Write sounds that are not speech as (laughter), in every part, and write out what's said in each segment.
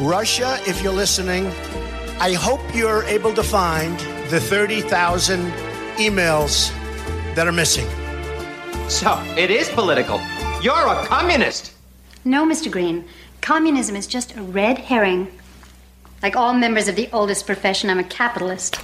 Russia, if you're listening, I hope you're able to find the 30,000 emails that are missing. So, it is political. You're a communist. No, Mr. Green. Communism is just a red herring. Like all members of the oldest profession, I'm a capitalist.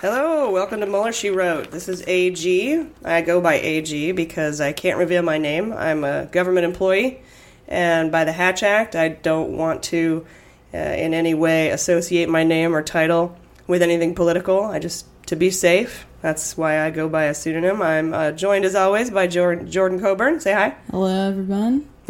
Hello, welcome to Mueller She Wrote. This is AG. I go by AG because I can't reveal my name. I'm a government employee and by the Hatch Act, I don't want to uh, in any way associate my name or title with anything political. I just, to be safe, that's why I go by a pseudonym. I'm uh, joined as always by Jordan, Jordan Coburn. Say hi. Hello, everyone. (laughs)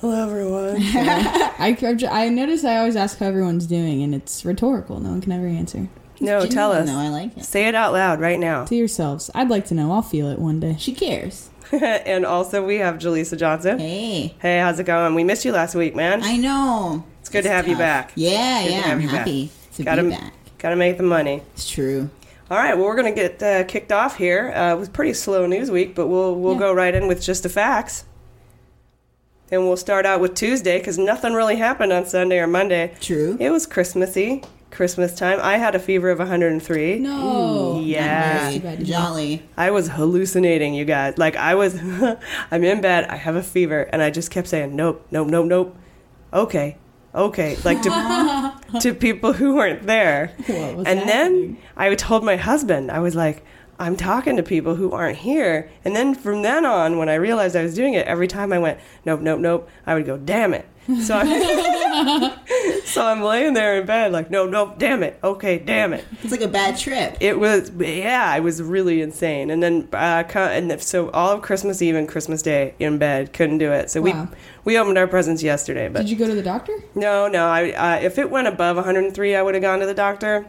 Hello, everyone. (laughs) I, I notice I always ask how everyone's doing, and it's rhetorical. No one can ever answer. No, tell us. No, I like it. Say it out loud right now. To yourselves. I'd like to know. I'll feel it one day. She cares. (laughs) and also we have Jaleesa Johnson. Hey. Hey, how's it going? We missed you last week, man. I know. It's good it's to have tough. you back. Yeah, yeah, I'm happy back. to gotta, be back. Gotta make the money. It's true. All right, well, we're gonna get uh, kicked off here. Uh, it was pretty slow news week, but we'll we'll yeah. go right in with just the facts. And we'll start out with Tuesday because nothing really happened on Sunday or Monday. True. It was Christmassy. Christmas time. I had a fever of 103. No. Yeah. Jolly. I was hallucinating, you guys. Like I was (laughs) I'm in bed, I have a fever, and I just kept saying, Nope, nope, nope, nope. Okay. Okay. Like to (laughs) to people who weren't there. and happening? then I told my husband, I was like, I'm talking to people who aren't here. And then from then on, when I realized I was doing it, every time I went, nope, nope, nope, I would go, damn it. So I'm, (laughs) so I'm laying there in bed, like, no, no, damn it. Okay, damn it. It's like a bad trip. It was, yeah, it was really insane. And then, uh, and so all of Christmas Eve and Christmas Day in bed, couldn't do it. So Wow. we we opened our presents yesterday, but Did you go to the doctor? no, no. I uh, if it went above 103, I would have gone to the doctor.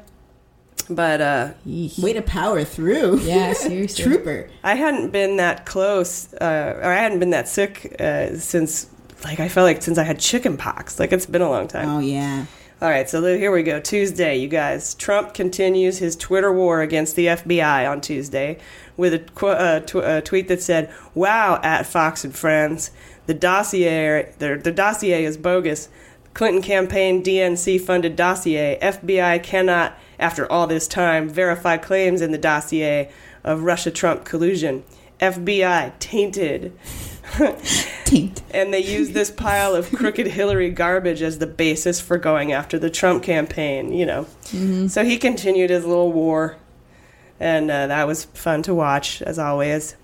But uh, Way to power through. (laughs) Yeah, seriously. Trooper. I hadn't been that close, uh, or I hadn't been that sick uh, since, like, I felt like since I had chicken pox. Like, it's been a long time. Oh, yeah. All right, so here we go. Tuesday, you guys. Trump continues his Twitter war against the FBI on Tuesday with a, qu- uh, tw- a tweet that said, "Wow, at Fox and Friends, the dossier, the, the dossier is bogus. Clinton campaign DNC funded dossier. FBI cannot, after all this time, verify claims in the dossier of Russia-Trump collusion. FBI tainted." (laughs) And they use this pile of crooked Hillary garbage as the basis for going after the Trump campaign, you know. So he continued his little war, and uh, that was fun to watch, as always.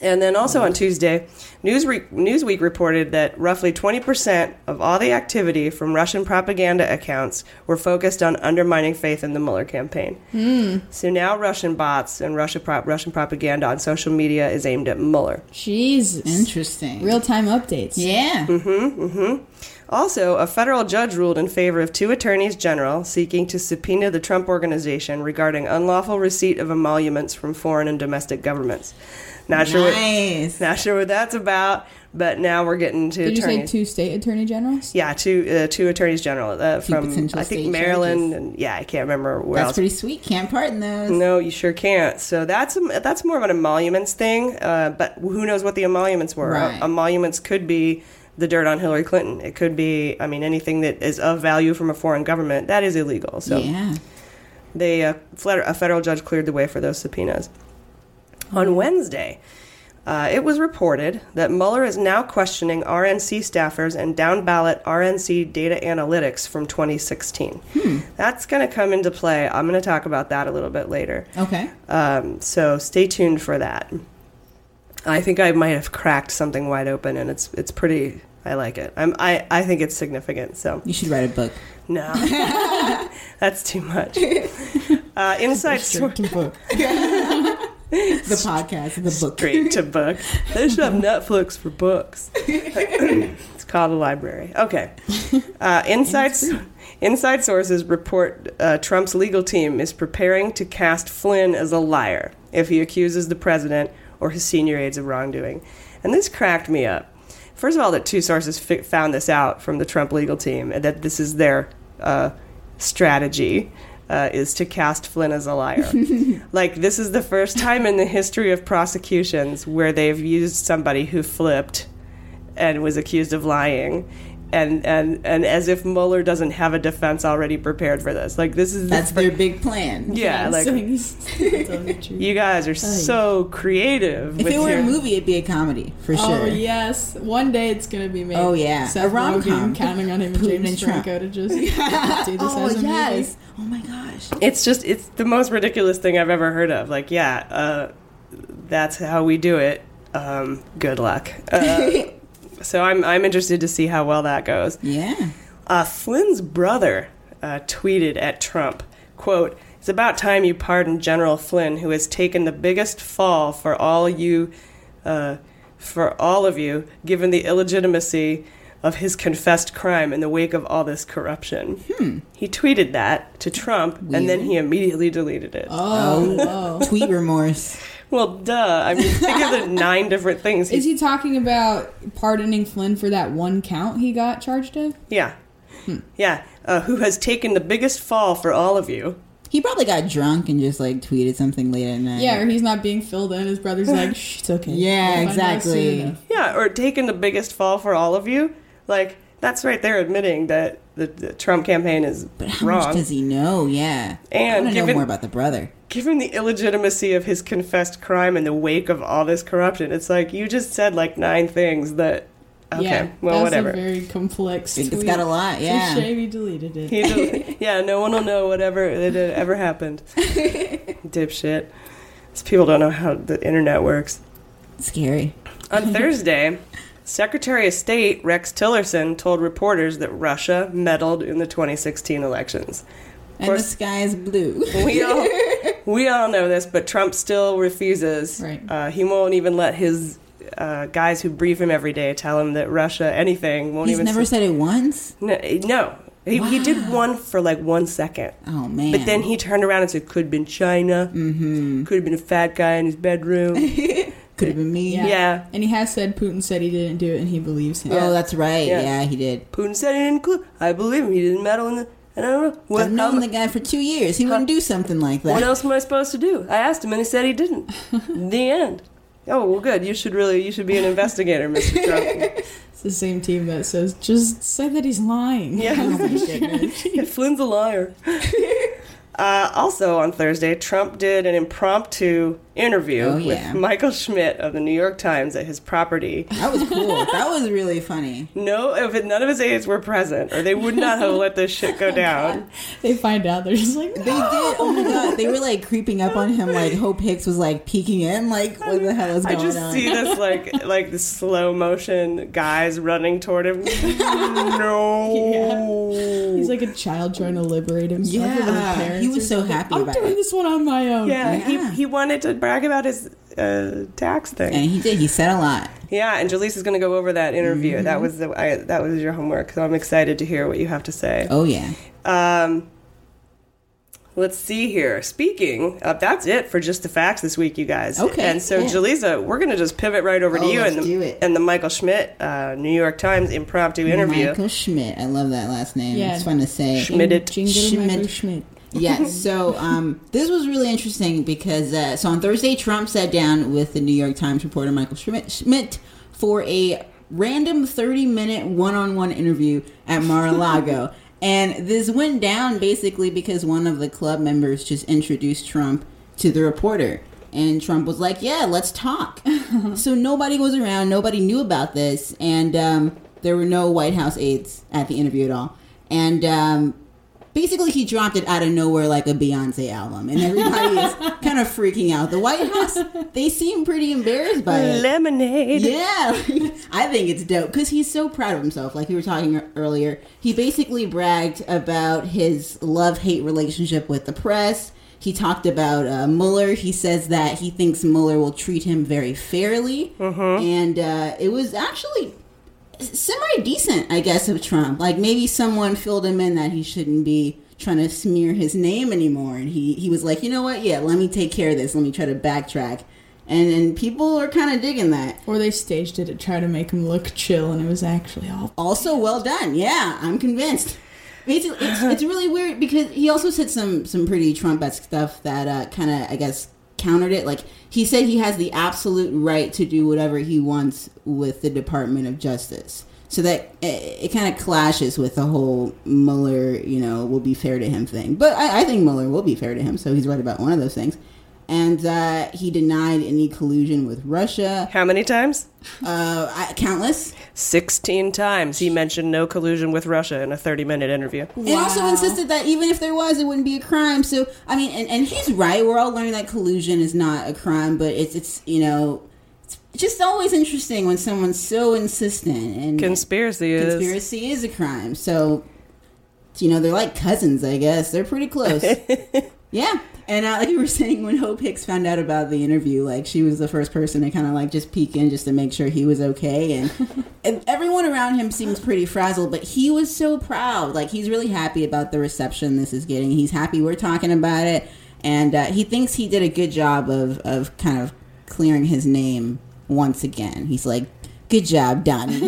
And then also on Tuesday, Newsweek, Newsweek reported that roughly 20% of all the activity from Russian propaganda accounts were focused on undermining faith in the Mueller campaign. Hmm. So now Russian bots and Russia prop, Russian propaganda on social media is aimed at Mueller. Jesus. Interesting. Real time updates. Yeah. Mm-hmm, mm-hmm. Also, a federal judge ruled in favor of two attorneys general seeking to subpoena the Trump organization regarding unlawful receipt of emoluments from foreign and domestic governments. Not sure what, Nice. not sure what that's about, but now we're getting to Did you say two state attorney generals? yeah, two uh, two attorneys general uh, Two from I think state Maryland charges. and yeah, I can't remember where That's else. pretty sweet. Can't pardon those. No, you sure can't. So that's a, that's more of an emoluments thing. Uh, but who knows what the emoluments were? Right. Uh, emoluments could be the dirt on Hillary Clinton. It could be, I mean, anything that is of value from a foreign government. That is illegal. So Yeah. they uh, a federal judge cleared the way for those subpoenas. On Wednesday, uh, it was reported that Mueller is now questioning RNC staffers and down ballot RNC data analytics from 2016. That's going to come into play. I'm going to talk about that a little bit later. Okay. Um, so stay tuned for that. I think I might have cracked something wide open, and it's it's pretty. I like it. I'm, I I think it's significant. So You should write a book. no, (laughs) (laughs) that's too much. (laughs) Uh, inside book. The podcast, the book. straight to book. They should have Netflix for books. (laughs) it's called a library. Okay. (laughs) Uh, inside, inside sources report uh, Trump's legal team is preparing to cast Flynn as a liar if he accuses the president or his senior aides of wrongdoing. And this cracked me up. First of all, that two sources fi- found this out from the Trump legal team, and that this is their uh, strategy. Uh, is to cast Flynn as a liar. (laughs) like, this is the first time in the history of prosecutions where they've used somebody who flipped and was accused of lying. And, and and as if Mueller doesn't have a defense already prepared for this. Like this is the That's fir- their big plan. yeah, like (laughs) you guys are so creative. If with it were your, a movie, it'd be a comedy for sure. Oh yes, one day it's gonna be made. Oh, yeah. Seth A rom-com. Counting on him and Putin James and Franco to just (laughs) do this Oh as a yes. movie. Oh my gosh. it's just it's the most ridiculous thing I've ever heard of. Like yeah, uh, that's how we do it. Um, good luck. Uh, (laughs) so I'm I'm interested to see how well that goes. Yeah. Uh, Flynn's brother uh, tweeted at Trump, quote, It's about time you pardon General Flynn, who has taken the biggest fall for all you, uh, for all of you, given the illegitimacy of his confessed crime in the wake of all this corruption. He tweeted that to Trump, and then he immediately deleted it. Oh, Tweet remorse. Well, duh. I mean, think of the (laughs) nine different things. Is He, he talking about pardoning Flynn for that one count he got charged of? yeah. Yeah. Uh, who has taken the biggest fall for all of you. He probably got drunk and just like tweeted something late at night. Yeah, or he's not being filled in. His brother's (laughs) like, Shh, it's okay. Yeah, We'll find out soon exactly. Yeah, or taking the biggest fall for all of you. Like that's right there admitting that the, the Trump campaign is But how wrong. much does he know? Yeah. And I want to know more about the brother. Given the illegitimacy of his confessed crime in the wake of all this corruption, it's like you just said like nine things that. Okay, yeah, well, that's whatever. a very complex. It's tweet. got a lot, yeah. Touche, we deleted it. He del- (laughs) yeah, no one will know whatever it had ever happened. (laughs) Dipshit. These people don't know how the internet works. Scary. On (laughs) Thursday, Secretary of State Rex Tillerson told reporters that Russia meddled in the 2016 elections. Of And the sky is blue. we all we all know this, but Trump still refuses. Right. Uh, he won't even let his uh, guys who brief him every day tell him that Russia anything. Won't He's even He's never say- said it once. no. no. He, he did one for like one second. Oh man! But then he turned around and said, "Could have been China. Mm-hmm. Could have been a fat guy in his bedroom. (laughs) could have been me. Yeah. And he has said Putin said he didn't do it, and he believes him. Oh, that's right. Yeah. Yeah. he did. Putin said he didn't. Cl- I believe him. He didn't meddle in the. And I don't know what. I've how known mu- the guy for two years. He wouldn't do something like that. What else am I supposed to do? I asked him, and he said he didn't. (laughs) the end. Oh well, good. You should really, you should be an investigator, Mr. (laughs) Trump. It's the same team that says just say that he's lying. Yeah. (laughs) Oh my goodness. Yeah, Flynn's a liar. Uh, also on Thursday, Trump did an impromptu interview Oh, yeah. with Michael Schmidt of the New York Times at his property. That was cool. that was really funny. No, if it, none of his aides were present, or they would not have let this shit go (laughs) down. They find out they're just like They did. Oh my god! They were like creeping up on him. Like Hope Hicks was like peeking in. Like what the hell is going on? I just on? see this like (laughs) like the slow motion guys running toward him. (laughs) no. He's like a child trying to liberate himself. from his Yeah, parents he was so happy I'm about doing it. this one on my own. Yeah, Yeah. He, he wanted to brag about his uh, tax thing. and he did. He said a lot. Yeah, and Jaleesa is going to go over that interview. Mm-hmm. That was the I, that was your homework. So I'm excited to hear what you have to say. Oh yeah. Um, let's see here. Speaking, of, that's it for just the facts this week, you guys. Okay, And so, yeah. Jaleesa, we're going to just pivot right over to Oh, you let's and do the it. and the Michael Schmidt, uh, New York Times impromptu interview. Michael Schmidt. I love that last name. Yeah. It's fun to say. Schmidt. Schmidt. Yes. So um, this was really interesting because uh, so on Thursday, Trump sat down with the New York Times reporter Michael Schmidt, Schmidt for a random 30 minute one on one interview at Mar a Lago. (laughs) and this went down basically because one of the club members just introduced Trump to the reporter. And Trump was like, yeah, let's talk. (laughs) so nobody was around. Nobody knew about this. And um, there were no White House aides at the interview at all. And um, basically he dropped it out of nowhere like a Beyonce album, and everybody is (laughs) kind of freaking out. The White House, they seem pretty embarrassed by it. Lemonade. Yeah, (laughs) I think it's dope because he's so proud of himself. Like we were talking earlier, he basically bragged about his love hate relationship with the press. He talked about uh, Mueller. He says that he thinks Mueller will treat him very fairly, and uh, it was actually semi decent, I guess, of Trump. Like maybe someone filled him in that he shouldn't be trying to smear his name anymore, and he he was like, you know what? Yeah, let me take care of this. Let me try to backtrack. And and people are kind of digging that. Or they staged it to try to make him look chill, and it was actually all. Also, well done. Yeah, I'm convinced. Basically, it's, it's really weird because he also said some some pretty Trump-esque stuff that uh, kind of, I guess, countered it. Like he said, he has the absolute right to do whatever he wants with the Department of Justice. So that it, it kind of clashes with the whole Mueller, you know, will be fair to him thing. But I, I think Mueller will be fair to him, so he's right about one of those things. And uh, he denied any collusion with Russia. How many times? Uh, I, countless. 16 times he mentioned no collusion with Russia in a 30 minute interview. And also insisted that even if there was, it wouldn't be a crime. So I mean, and, and he's right. We're all learning that collusion is not a crime, but it's it's you know, it's just always interesting when someone's so insistent. And Conspiracy is. conspiracy is a crime. So you know, they're like cousins, I guess. They're pretty close. (laughs) yeah. And uh, (laughs) like you were saying, when Hope Hicks found out about the interview, like she was the first person to kind of like just peek in just to make sure he was okay. And, (laughs) and everyone around him seems pretty frazzled, but he was so proud. Like he's really happy about the reception this is getting. He's happy we're talking about it. And uh, he thinks he did a good job of, of kind of clearing his name once again. He's like, good job, Donnie.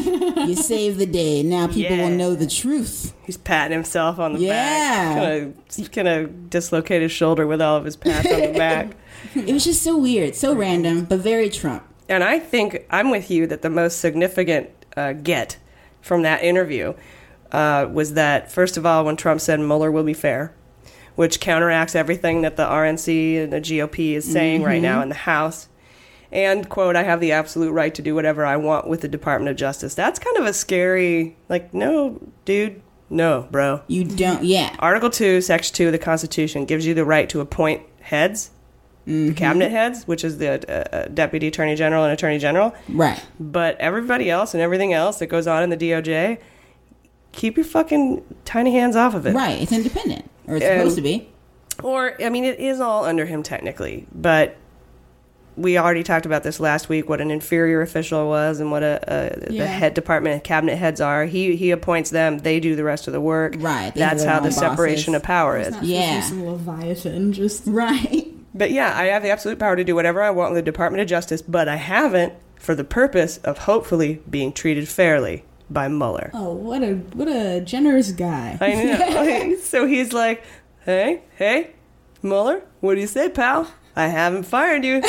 you (laughs) saved the day. Now people will know the truth. He's patting himself on the Yeah. back. Of, kind of dislocate his shoulder with all of his pats on the (laughs) back. It was just so weird, so random, but very Trump. And I think I'm with you that the most significant uh, get from that interview uh, was that, first of all, when Trump said Mueller will be fair, which counteracts everything that the RNC and the GOP is saying right Mhm. now in the House. And, quote, I have the absolute right to do whatever I want with the Department of Justice. That's kind of a scary, like, no, dude, no, bro. You don't, yeah. Article 2, Section 2 of the Constitution gives you the right to appoint heads the cabinet heads, which is the uh, uh, deputy attorney general and attorney general. Right. But everybody else and everything else that goes on in the DOJ, keep your fucking tiny hands off of it. Right. It's independent, or it's And- supposed to be. Or, I mean, it is all under him technically, but we already talked about this last week. What an inferior official was, and what a, a Yeah. the head department cabinet heads are. He he appoints them; they do the rest of the work. Right. That's how the own separation of power It's is. not supposed to be Yeah. some leviathan. Just (laughs) Right. But yeah, I have the absolute power to do whatever I want in the Department of Justice, but I haven't for the purpose of hopefully being treated fairly by Mueller. oh, what a what a generous guy. I know. (laughs) (laughs) so he's like, hey, hey, Mueller, what do you say, pal? I haven't fired you.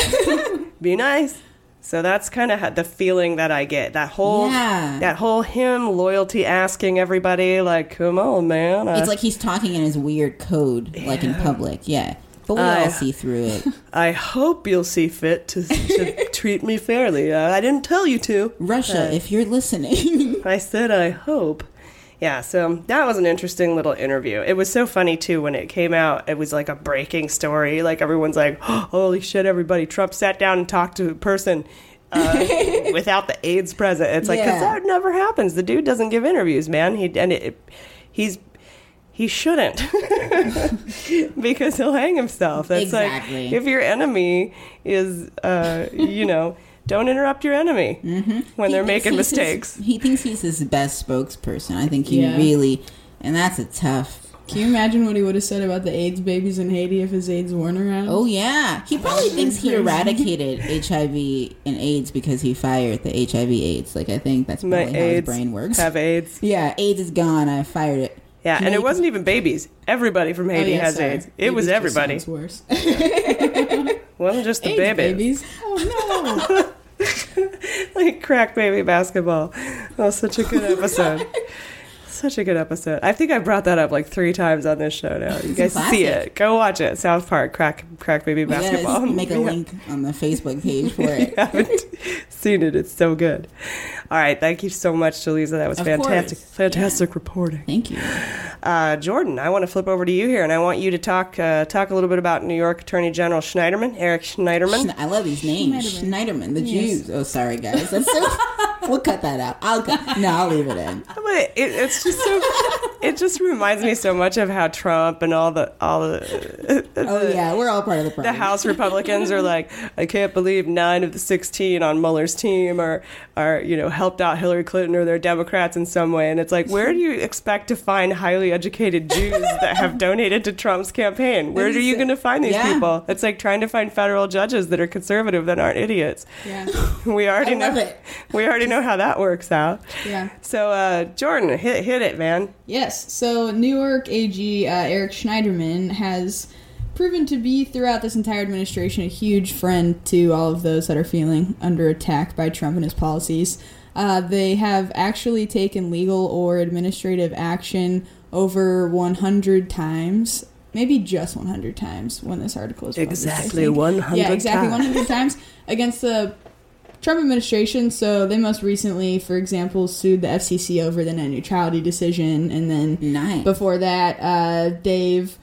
(laughs) Be nice. So that's kind of the feeling that I get. That whole, Yeah. that whole him loyalty asking everybody, like, come on, man. I- It's like he's talking in his weird code, like in public. Yeah. But we I- all see through it. (laughs) I hope you'll see fit to, to (laughs) treat me fairly. Uh, I didn't tell you to. Russia, Uh, if you're listening. I said I hope. Yeah, so that was an interesting little interview. It was so funny too when it came out. It was like a breaking story. Like everyone's like, (gasps) "Holy shit!" Everybody, Trump sat down and talked to a person uh, (laughs) without the aides present. It's like 'cause Yeah. that never happens. The dude doesn't give interviews, man. He and it, it- he's he shouldn't (laughs) because he'll hang himself. That's Exactly. like if your enemy is, uh, you know, don't interrupt your enemy when Mm-hmm. He they're making he's his- mistakes. he thinks he's his best spokesperson. I think he Yeah. really, and that's a tough. Can you imagine what he would have said about the AIDS babies in Haiti if his aides weren't around? Oh yeah, he probably That's thinks he eradicated HIV and AIDS because he fired the HIV/AIDS. Like I think that's My how AIDS his brain works. have AIDS. Yeah, AIDS is gone. I fired it. Yeah, and it wasn't even babies. Everybody from Oh, Haiti yeah, has sorry. AIDS. It was Babies just everybody. sounds worse. (laughs) wasn't just the AIDS babies. babies. Oh no! (laughs) like crack baby basketball. That was such a good (laughs) episode. Such a good episode. I think I brought that up like three times on this show now. You It's guys see it. Go watch it. South Park, crack crack baby We gotta basketball. (laughs) make a Yeah. link on the Facebook page for (laughs) you it. haven't seen it. It's so good. All right. Thank you so much, Jaleesa. That was Of fantastic. course. Fantastic reporting. Thank you. Uh, Jordan, I want to flip over to you here, and I want you to talk uh, talk a little bit about New York Attorney General Schneiderman, Eric Schneiderman. Schne- I love these names. Schneiderman, the Yes. Jews. Oh, sorry guys. That's so. (laughs) we'll cut that out. I'll cut. No, I'll leave it in. But it, it's just so. It just reminds me so much of how Trump and all the all the (laughs) Oh yeah, we're all part of the problem. the. House Republicans are like, I can't believe nine of the sixteen on Mueller's team are are you know helped out Hillary Clinton or they're Democrats in some way, and it's like, where do you expect to find highly educated Jews that have (laughs) donated to Trump's campaign? Where are you going to find these Yeah. people? It's like trying to find federal judges that are conservative that aren't idiots. Yeah. (laughs) We already know. it. We already know how that works out. Yeah. So, uh, Jordan, hit hit it, man. Yes. So New York AG uh, Eric Schneiderman has proven to be throughout this entire administration a huge friend to all of those that are feeling under attack by Trump and his policies. Uh, they have actually taken legal or administrative action over 100 times. Maybe just 100 times when this article is published, Exactly think. 100 Yeah, exactly 100 times against the Trump administration, so they most recently, for example, sued the FCC over the net neutrality decision, and then Nice. before that, uh, Dave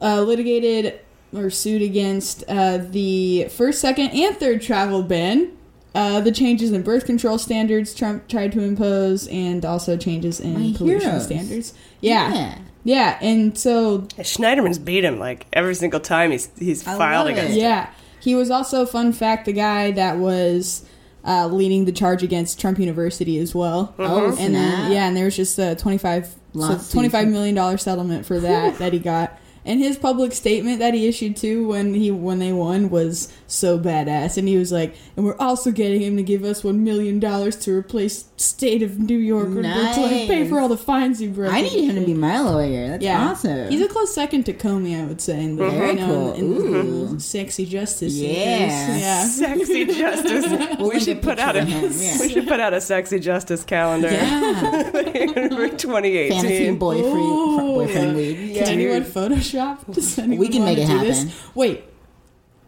uh, litigated or sued against uh, the first, second, and third travel ban, uh, the changes in birth control standards Trump tried to impose, and also changes in My pollution heroes. standards. Yeah. Yeah. yeah, and so Schneiderman's beat him like every single time he's he's filed against it. him. Yeah, he was also fun fact the guy that was uh, leading the charge against Trump University as well. Oh, and snap. then yeah, and there was just a twenty five so twenty five million dollar settlement for that that he got. And his public statement that he issued too when he when they won was so badass. And he was like, "And we're also getting him to give us one million dollars to replace state of New York or to like, pay for all the fines he broke." I need him to be my lawyer. That's yeah, awesome. He's a close second to Comey, I would say. In the, Very you know, cool. in, in Ooh. the sexy justice. Yeah. (laughs) yeah. Sexy justice. We'll (laughs) we link should put out a picture of him, yeah. (laughs) we should put out a sexy justice calendar yeah. for 2018. Fantasy boyfriend, Ooh. boyfriend league. Can anyone Photoshop to send We can make it do this? happen. Wait,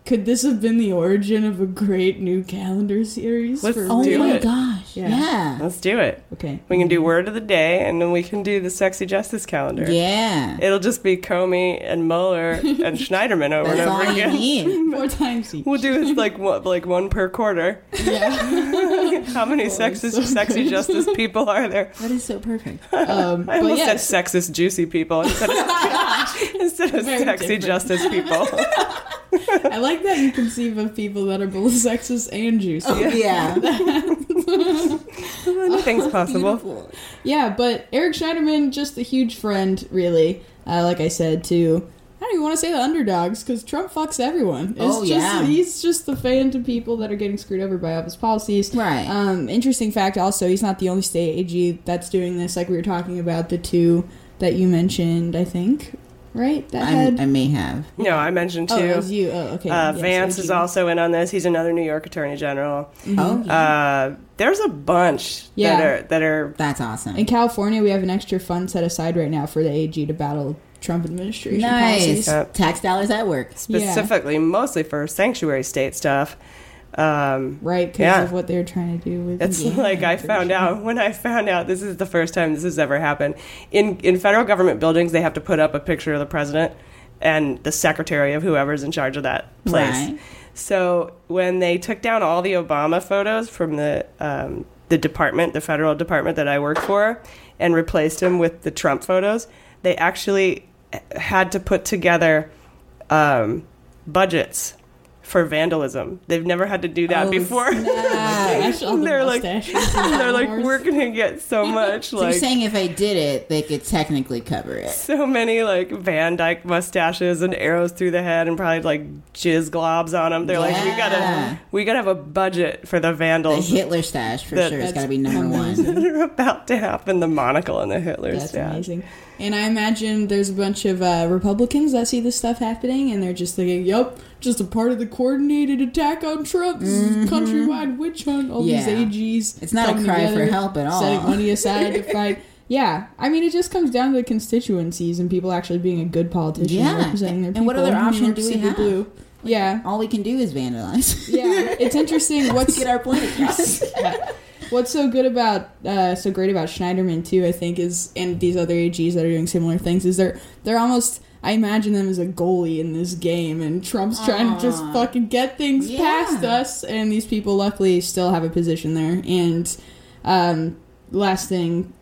could this have been the origin of a great new calendar series? Let's for do real? it. gosh, yeah. Let's do it. Okay. We can do word of the day, and then we can do the sexy justice calendar. Yeah. It'll just be Comey and Mueller (laughs) and Schneiderman over and That's over all you again. need. (laughs) Four times each. We'll do this like one, like one per quarter. Yeah. (laughs) How many sexist, sexy justice people are there? That is so perfect. Um, I but almost yes, said sexist, juicy people instead of, instead of sexy different. justice people. I like that you conceive of people that are both sexist and juicy. Oh, yeah. (laughs) Anything's possible. Beautiful. Yeah, but Eric Schneiderman, just a huge friend, really. Uh, like I said, to I don't even want to say the underdogs because Trump fucks everyone. It's Oh, just, yeah. he's just the fan to people that are getting screwed over by all his policies. Right. Um, interesting fact, also, he's not the only state AG that's doing this. Like we were talking about the two that you mentioned, I think, right? That I, had. I may have. No, I mentioned too. oh, it was you. Oh, okay. Uh, Yes, Vance is also in on this. He's another New York Attorney General. Oh, Uh, there's a bunch Yeah. that are that are that's awesome. In California, we have an extra fund set aside right now for the AG to battle Trump administration Nice. policies. Uh, Tax dollars at work. specifically mostly for sanctuary state stuff. Um, Right, because Yeah. of what they're trying to do with It's like I found sure. out when I found out this is the first time this has ever happened. In in federal government buildings, they have to put up a picture of the president and the secretary of whoever's in charge of that place. Right. So when they took down all the Obama photos from the um, the department, the federal department that I work for, and replaced them with the Trump photos, they actually had to put together um, budgets for vandalism. They've never had to do that Oh, before. (laughs) They're like, (laughs) they're like, we're gonna get so (laughs) much So like you're saying if they did it, they could technically cover it. so many like Van Dyke mustaches and arrows through the head and probably like jizz globs on them. They're like, we Yeah. gotta, we gotta have a budget for the The Hitler stash for That- sure. It's That's got to be number one. that are about to happen. The monocle and the Hitler That's stash. amazing. And I imagine there's a bunch of uh, Republicans that see this stuff happening, and they're just thinking, "Yep, just a part of the coordinated attack on Trump, this is countrywide witch hunt." All Mm-hmm. Yeah. these AGs. It's not a cry for help at all. Setting money aside to (laughs) fight. Yeah, I mean, it just comes down to the constituencies and people actually being a good politician Yeah. representing their And people. what other option do we have? Blue. Yeah, All we can do is vandalize. yeah, (laughs) it's interesting. (laughs) What's Get our point across. What's so good about uh, so great about Schneiderman too, I think, is and these other AGs that are doing similar things is they're they're almost I imagine them as a goalie in this game, and Trump's trying to just fucking get things Yeah. past us, and these people luckily still have a position there. And um, last thing,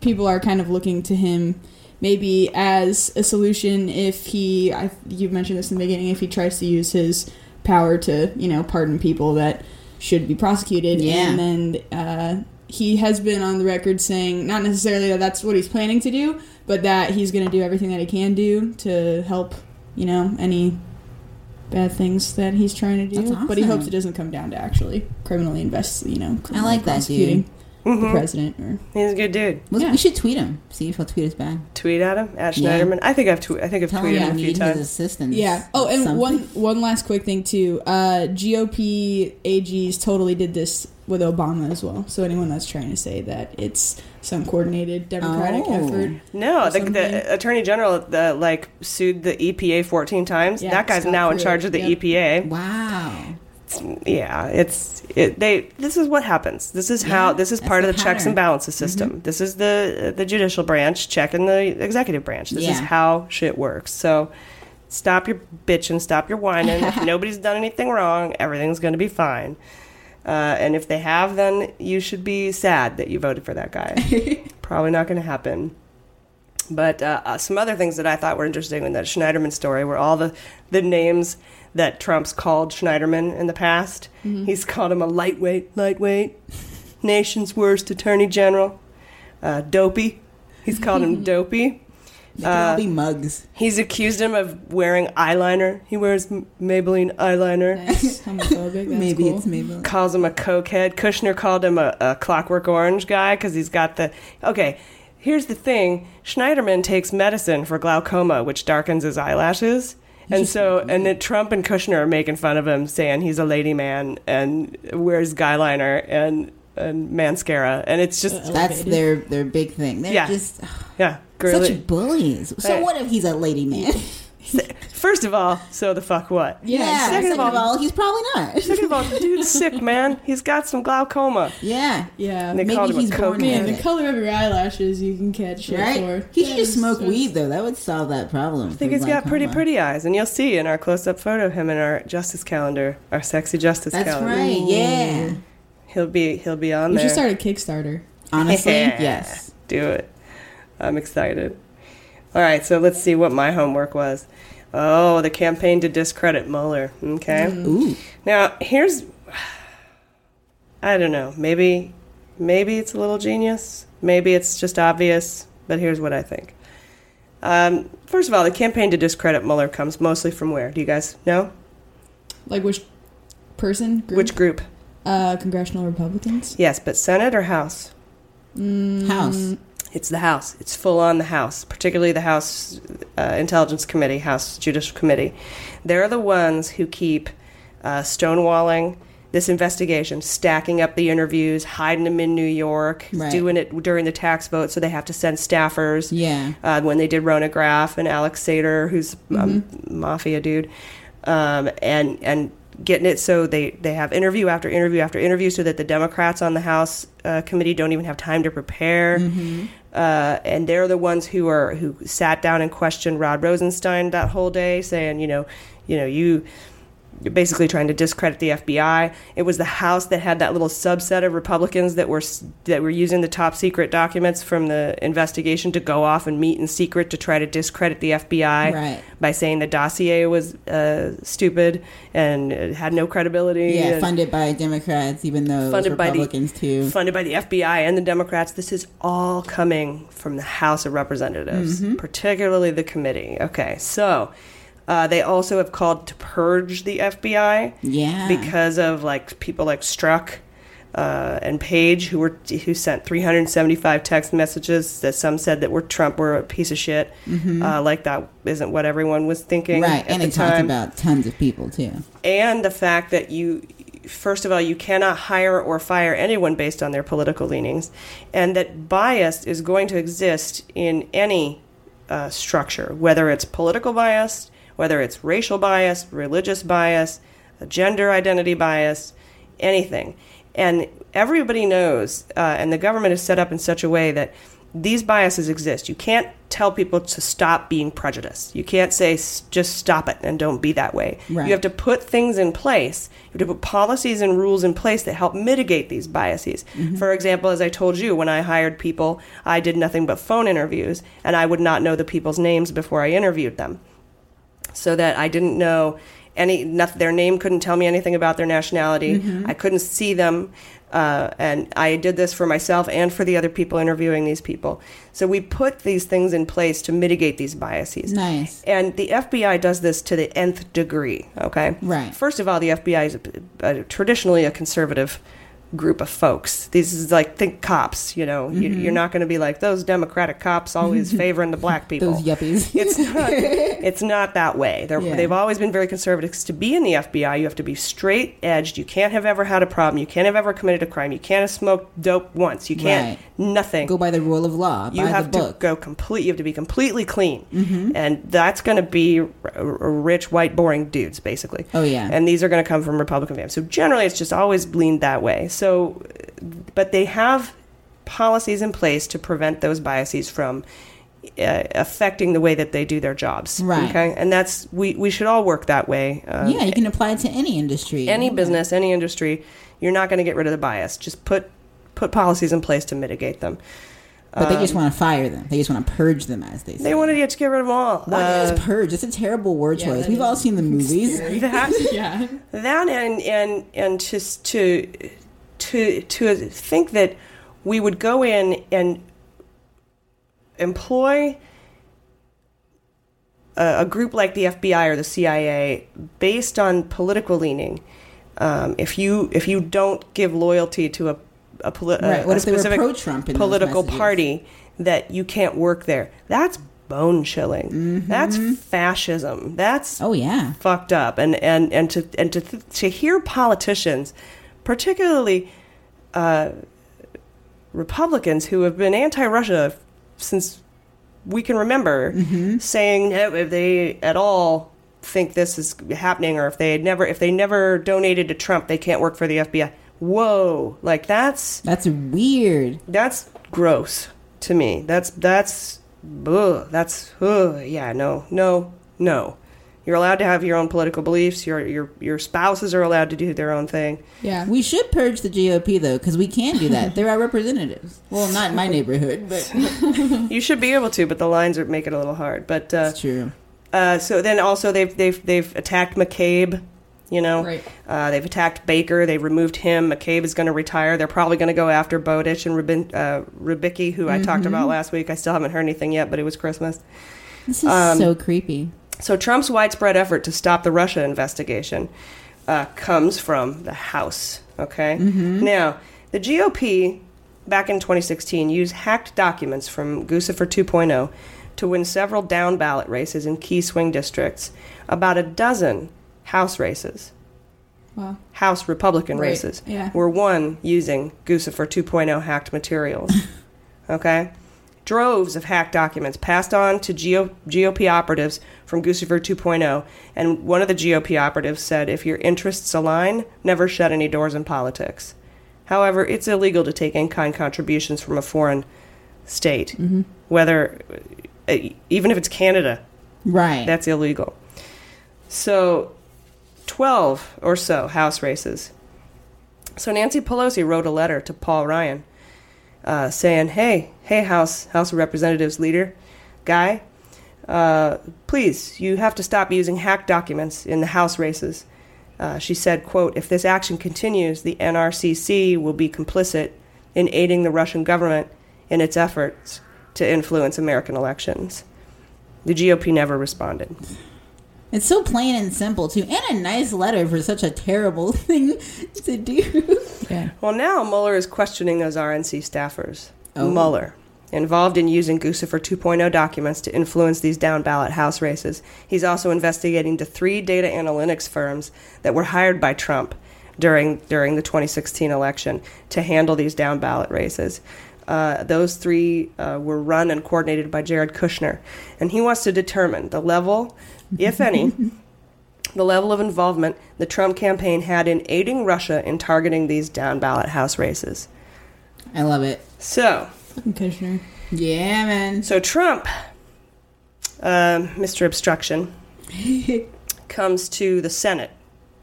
people are kind of looking to him maybe as a solution if he I, you mentioned this in the beginning if he tries to use his power to you know pardon people that should be prosecuted Yeah. and then uh, he has been on the record saying not necessarily that that's what he's planning to do but that he's going to do everything that he can do to help you know any bad things that he's trying to do That's but he hopes it doesn't come down to actually criminally invest you know I like that prosecuting dude. the president or He's a good dude. Let's- Yeah. We should tweet him. See if he'll tweet us back. Tweet at him at Yeah. Schneiderman. I think I've tw- I think I've Tell tweeted we him a few need his times. assistance. Yeah. Oh, and Something. one one last quick thing too. Uh, GOP AGs totally did this with Obama as well. So anyone that's trying to say that it's some coordinated Democratic Oh. effort, No, or the, the attorney general the, like sued the EPA 14 times. Yeah, that guy's Scott now in charge of the yep. EPA. Wow. Yeah, it's it, they. This is what happens. This is how. This is part the of the checks and balances mm-hmm. system. This is the the judicial branch checking the executive branch. This is how shit works. So. Stop your bitching, stop your whining. if (laughs) nobody's done anything wrong, everything's going to be fine. Uh, and if they have, then you should be sad that you voted for that guy. (laughs) Probably not going to happen. But uh, uh, some other things that I thought were interesting in that Schneiderman story were all the, the names that Trump's called Schneiderman in the past. He's called him a lightweight, lightweight, nation's worst attorney general, uh, dopey. He's called him (laughs) dopey. They can all uh, be mugs. He's accused him of wearing eyeliner. He wears M- Maybelline eyeliner. that's homophobic. Maybe cool. it's maybe. calls him a cokehead. Kushner called him a, a Clockwork Orange guy because he's got the. Okay, here's the thing: Schneiderman takes medicine for glaucoma, which darkens his eyelashes. And so, and then Trump and Kushner are making fun of him, saying he's a lady man and wears guyliner and and mascara, and it's just That's their their big thing. They're Yeah. just yeah, girly. such bullies. So Hey. what if he's a lady man? First First of all, so the fuck what? Yeah. Second, of all, he's probably not. Second of all, the (laughs) dude's sick, man. He's got some glaucoma. Yeah. Yeah. And they called him a coke Man, man. the color of your eyelashes you can catch shit Right? for. He should just smoke just- weed though. That would solve that problem. I think he's got pretty pretty eyes, and you'll see in our close-up photo of him in our justice calendar, our sexy justice That's calendar. right. Yeah. He'll be he'll be on We there. should start a Kickstarter. Honestly, (laughs) Yeah. yes. Do it. I'm excited. All right, so let's see what my homework was. Oh, the campaign to discredit Mueller. Okay. Ooh. Now, here's I don't know. Maybe maybe it's a little genius. Maybe it's just obvious, but here's what I think. Um, first of all, the campaign to discredit Mueller comes mostly from where? Do you guys know? Like which person? Group? Which group? Uh, congressional Republicans. Yes, but Senate or House? Mm, House. It's the House. It's full on the House, particularly the House uh, Intelligence Committee, House Judicial Committee. They're the ones who keep uh, stonewalling this investigation, stacking up the interviews, hiding them in New York, Right. doing it during the tax vote, so they have to send staffers. Yeah. Uh, when they did Rona Graff and Felix Sater, who's a Mm-hmm. mafia dude, um, and and getting it so they they have interview after interview after interview, so that the Democrats on the House uh, committee don't even have time to prepare. Mm-hmm. Uh, and they're the ones who are who sat down and questioned Rod Rosenstein that whole day, saying, you know, you know, you basically trying to discredit the FBI. It was the House that had that little subset of Republicans that were that were using the top secret documents from the investigation to go off and meet in secret to try to discredit the FBI Right. by saying the dossier was uh, stupid and it had no credibility. Yeah, and- funded by Democrats, even though funded by the Republicans too. funded by the FBI and the Democrats. This is all coming from the House of Representatives, Mm-hmm. particularly the committee. Okay, so uh, they also have called to purge the FBI Yeah. because of like people like Strzok. Uh, and Page, who were who sent 375 text messages that some said that were Trump were a piece of shit, uh, like that isn't what everyone was thinking Mm-hmm. right, at and the they talked about tons of people too. and the fact that you first of all you cannot hire or fire anyone based on their political leanings and that bias is going to exist in any uh, structure whether it's political bias whether it's racial bias religious bias gender identity bias anything and everybody knows uh, and the government is set up in such a way that these biases exist. You can't tell people to stop being prejudiced. You can't say "S- just stop it and don't be that way. Right. You have to put things in place. You have to put policies and rules in place that help mitigate these biases. For example, as I told you, when I hired people, I did nothing but phone interviews, and I would not know the people's names before I interviewed them so that I didn't know any nothing, their name couldn't tell me anything about their nationality. I couldn't see them, uh, and I did this for myself and for the other people interviewing these people. So we put these things in place to mitigate these biases. Nice. And the FBI does this to the nth degree. Okay. Right. First of all, the FBI is a, a, traditionally a conservative group of folks. These is like think cops. You know, you, Mm-hmm. you're not going to be like those Democratic cops always (laughs) favoring the black people. Those yuppies. (laughs) It's not. (laughs) it's not that way. They're, Yeah. They've always been very conservative. To be in the FBI, you have to be straight edged. You can't have ever had a problem. You can't have ever committed a crime. You can't have smoked dope once. You can't Right. nothing. Go by the rule of law. you by have the to book. go complete. You have to be completely clean, Mm-hmm. and that's going to be r- r- rich, white, boring dudes, basically. Oh, yeah. and these are going to come from Republican families. So generally, it's just always leaned that way. So, but they have policies in place to prevent those biases from uh, affecting the way that they do their jobs. Right. Okay, and that's we we should all work that way. Um, yeah, you can apply it to any industry. any business, any industry, you're not going to get rid of the bias. Just put put policies in place to mitigate them. But they just Um, want to fire them. They just want to purge them, as they say. They wanted to get to get rid of them all. Why Uh, is purge? It's a terrible word choice. that We've all seen the (laughs) movies. that, (laughs) yeah. that and and and just to to to think that we would go in and employ a, a group like the FBI or the CIA based on political leaning. Um, if you if you don't give loyalty to a a, poli- Right, what a if specific pro-Trump political party, that you can't work there. That's bone chilling. That's fascism. That's Mm-hmm. Oh yeah. fucked up and and and to and to to hear politicians particularly uh, republicans who have been anti-russia since we can remember saying no, if they at all think this is happening, or if they had never if they never donated to Trump, they can't work for the FBI. Whoa, like that's That's weird. that's gross to me. That's that's ugh, that's ugh, yeah no no no. You're allowed to have your own political beliefs. Your your your spouses are allowed to do their own thing. Yeah. We should purge the GOP though, because we can do that. They're our representatives. Well, not in my neighborhood, but (laughs) you should be able to, but the lines are make it a little hard. But uh, it's true. Uh, so then also they've they've they've attacked McCabe. You know, Right. uh, they've attacked Baker. They removed him. McCabe is going to retire. They're probably going to go after Bowdich and Rubin, uh, Rybicki, who I talked Mhm. about last week. I still haven't heard anything yet, but it was Christmas. This is Um, so creepy. So Trump's widespread effort to stop the Russia investigation uh, comes from the House. Okay. Mhm. Now the GOP back in 2016 used hacked documents from Guccifer 2.0 to win several down ballot races in key swing districts. About a dozen House races, Wow. House Republican Right, races, yeah. were won using Guccifer 2.0 hacked materials. (laughs) okay? Droves of hacked documents passed on to GO- GOP operatives from Guccifer 2.0, and one of the GOP operatives said, if your interests align, never shut any doors in politics. However, it's illegal to take in kind contributions from a foreign state, Mhm. whether, uh, even if it's Canada, Right. that's illegal. So, 12 or so House races. So Nancy Pelosi wrote a letter to Paul Ryan uh, saying, "Hey, hey, House House of Representatives leader, guy, uh, please, you have to stop using hacked documents in the House races." Uh, she said, "quote If this action continues, the NRCC will be complicit in aiding the Russian government in its efforts to influence American elections." The GOP never responded. It's so plain and simple too, and a nice letter for such a terrible (laughs) thing to do. Yeah. Well, now Mueller is questioning those RNC staffers. Oh. Mueller, involved in using Guccifer 2.0 documents to influence these down ballot House races. He's also investigating the three data analytics firms that were hired by Trump during during the 2016 election to handle these down ballot races. Uh, those three uh, were run and coordinated by Jared Kushner, and he wants to determine the level, if any, the level of involvement the Trump campaign had in aiding Russia in targeting these down ballot House races. I love it. So, Kushner. Yeah, man. so Trump, um, Mr. Obstruction, (laughs) comes to the Senate.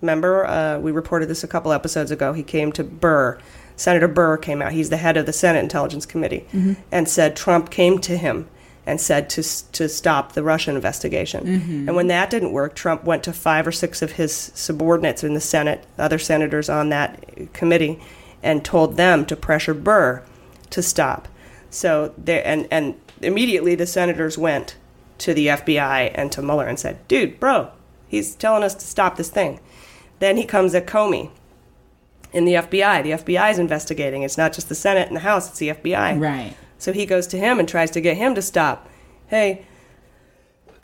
Remember, uh, we reported this a couple episodes ago. He came to Burr. Senator Burr came out. He's the head of the Senate Intelligence Committee, Mhm. and said Trump came to him and said to to stop the Russian investigation. Mhm. And when that didn't work, Trump went to five or six of his subordinates in the Senate, other senators on that committee, and told them to pressure Burr to stop. So there, and and immediately the senators went to the FBI and to Mueller and said, "Dude, bro, he's telling us to stop this thing." Then he comes at Comey in the FBI. The FBI is investigating. It's not just the Senate and the House; it's the FBI. Right. So he goes to him and tries to get him to stop. Hey, (coughs)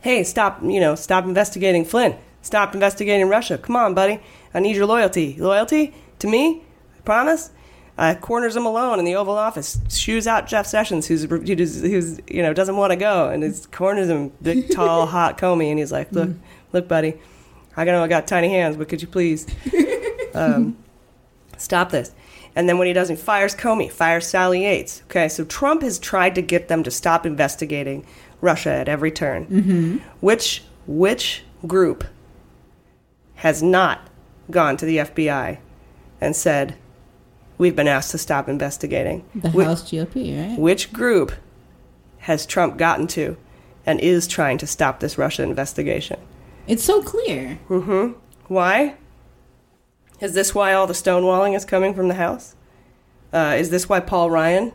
hey, stop! You know, stop investigating Flynn. Stop investigating Russia. Come on, buddy. I need your loyalty. Loyalty to me? I Promise? Uh, corners him alone in the Oval Office. Shoes out Jeff Sessions, who's who's, who's you know doesn't want to go, and his corners him big, (laughs) tall, hot Comey, and he's like, "Look, look, buddy, I know I got tiny hands, but could you please (laughs) um, stop this?" And then when he doesn't, he fires Comey, fires Sally Yates. Okay, so Trump has tried to get them to stop investigating Russia at every turn. Mm-hmm. Which which group has not gone to the FBI and said, "We've been asked to stop investigating"? The Whi- House GOP, right? which group has Trump gotten to and is trying to stop this Russia investigation? It's so clear. Mm-hmm. Why? Is this why all the stonewalling is coming from the House? Uh, is this why Paul Ryan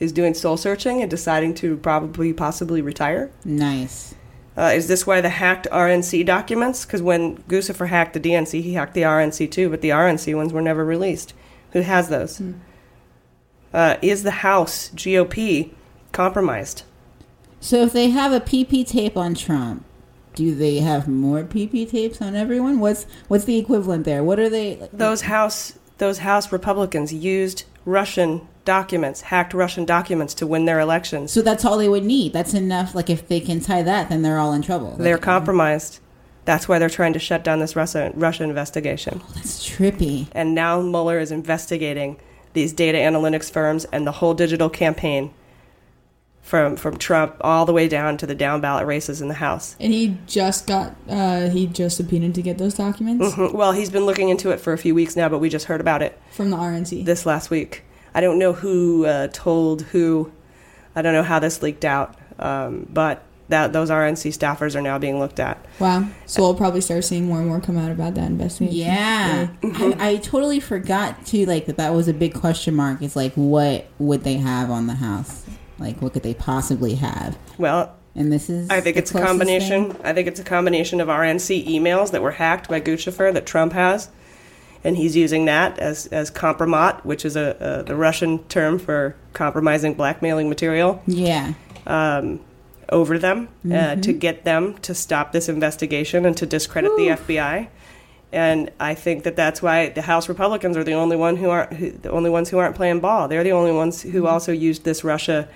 is doing soul searching and deciding to probably, possibly retire? Nice. Uh, is this why the hacked RNC documents? Because when Guccifer hacked the DNC, he hacked the RNC too, but the RNC ones were never released. Who has those? Uh, is the House GOP compromised? So if they have a PP tape on Trump, do they have more PP tapes on everyone? What's what's the equivalent there? What are they? Those House those House Republicans used Russian documents, hacked Russian documents to win their elections. So that's all they would need. That's enough. Like if they can tie that, then they're all in trouble. They're um, compromised. That's why they're trying to shut down this Russia, Russia investigation. Oh, that's trippy. And now Mueller is investigating these data analytics firms and the whole digital campaign from from Trump all the way down to the down ballot races in the House. And he just got uh, he just subpoenaed to get those documents Mhm. Well, he's been looking into it for a few weeks now, but we just heard about it from the RNC. this last week. I don't know who uh, told who. I don't know how this leaked out, um, but that those RNC staffers are now being looked at. Wow. So we'll probably start seeing more and more come out about that investigation. Yeah, I, I totally forgot too. Like that, that was a big question mark. It's like, what would they have on the house? Like, what could they possibly have? Well, and this is. I think it's a combination. thing? I think it's a combination of RNC emails that were hacked by Guccifer that Trump has, and he's using that as as compromat, which is a, a the Russian term for compromising, blackmailing material. Yeah. Um, over them uh, to Mhm. get them to stop this investigation and to discredit the FBI. And I think that that's why the House Republicans are the only one who aren't who, the only ones who aren't playing ball. They're the only ones who also used this Russia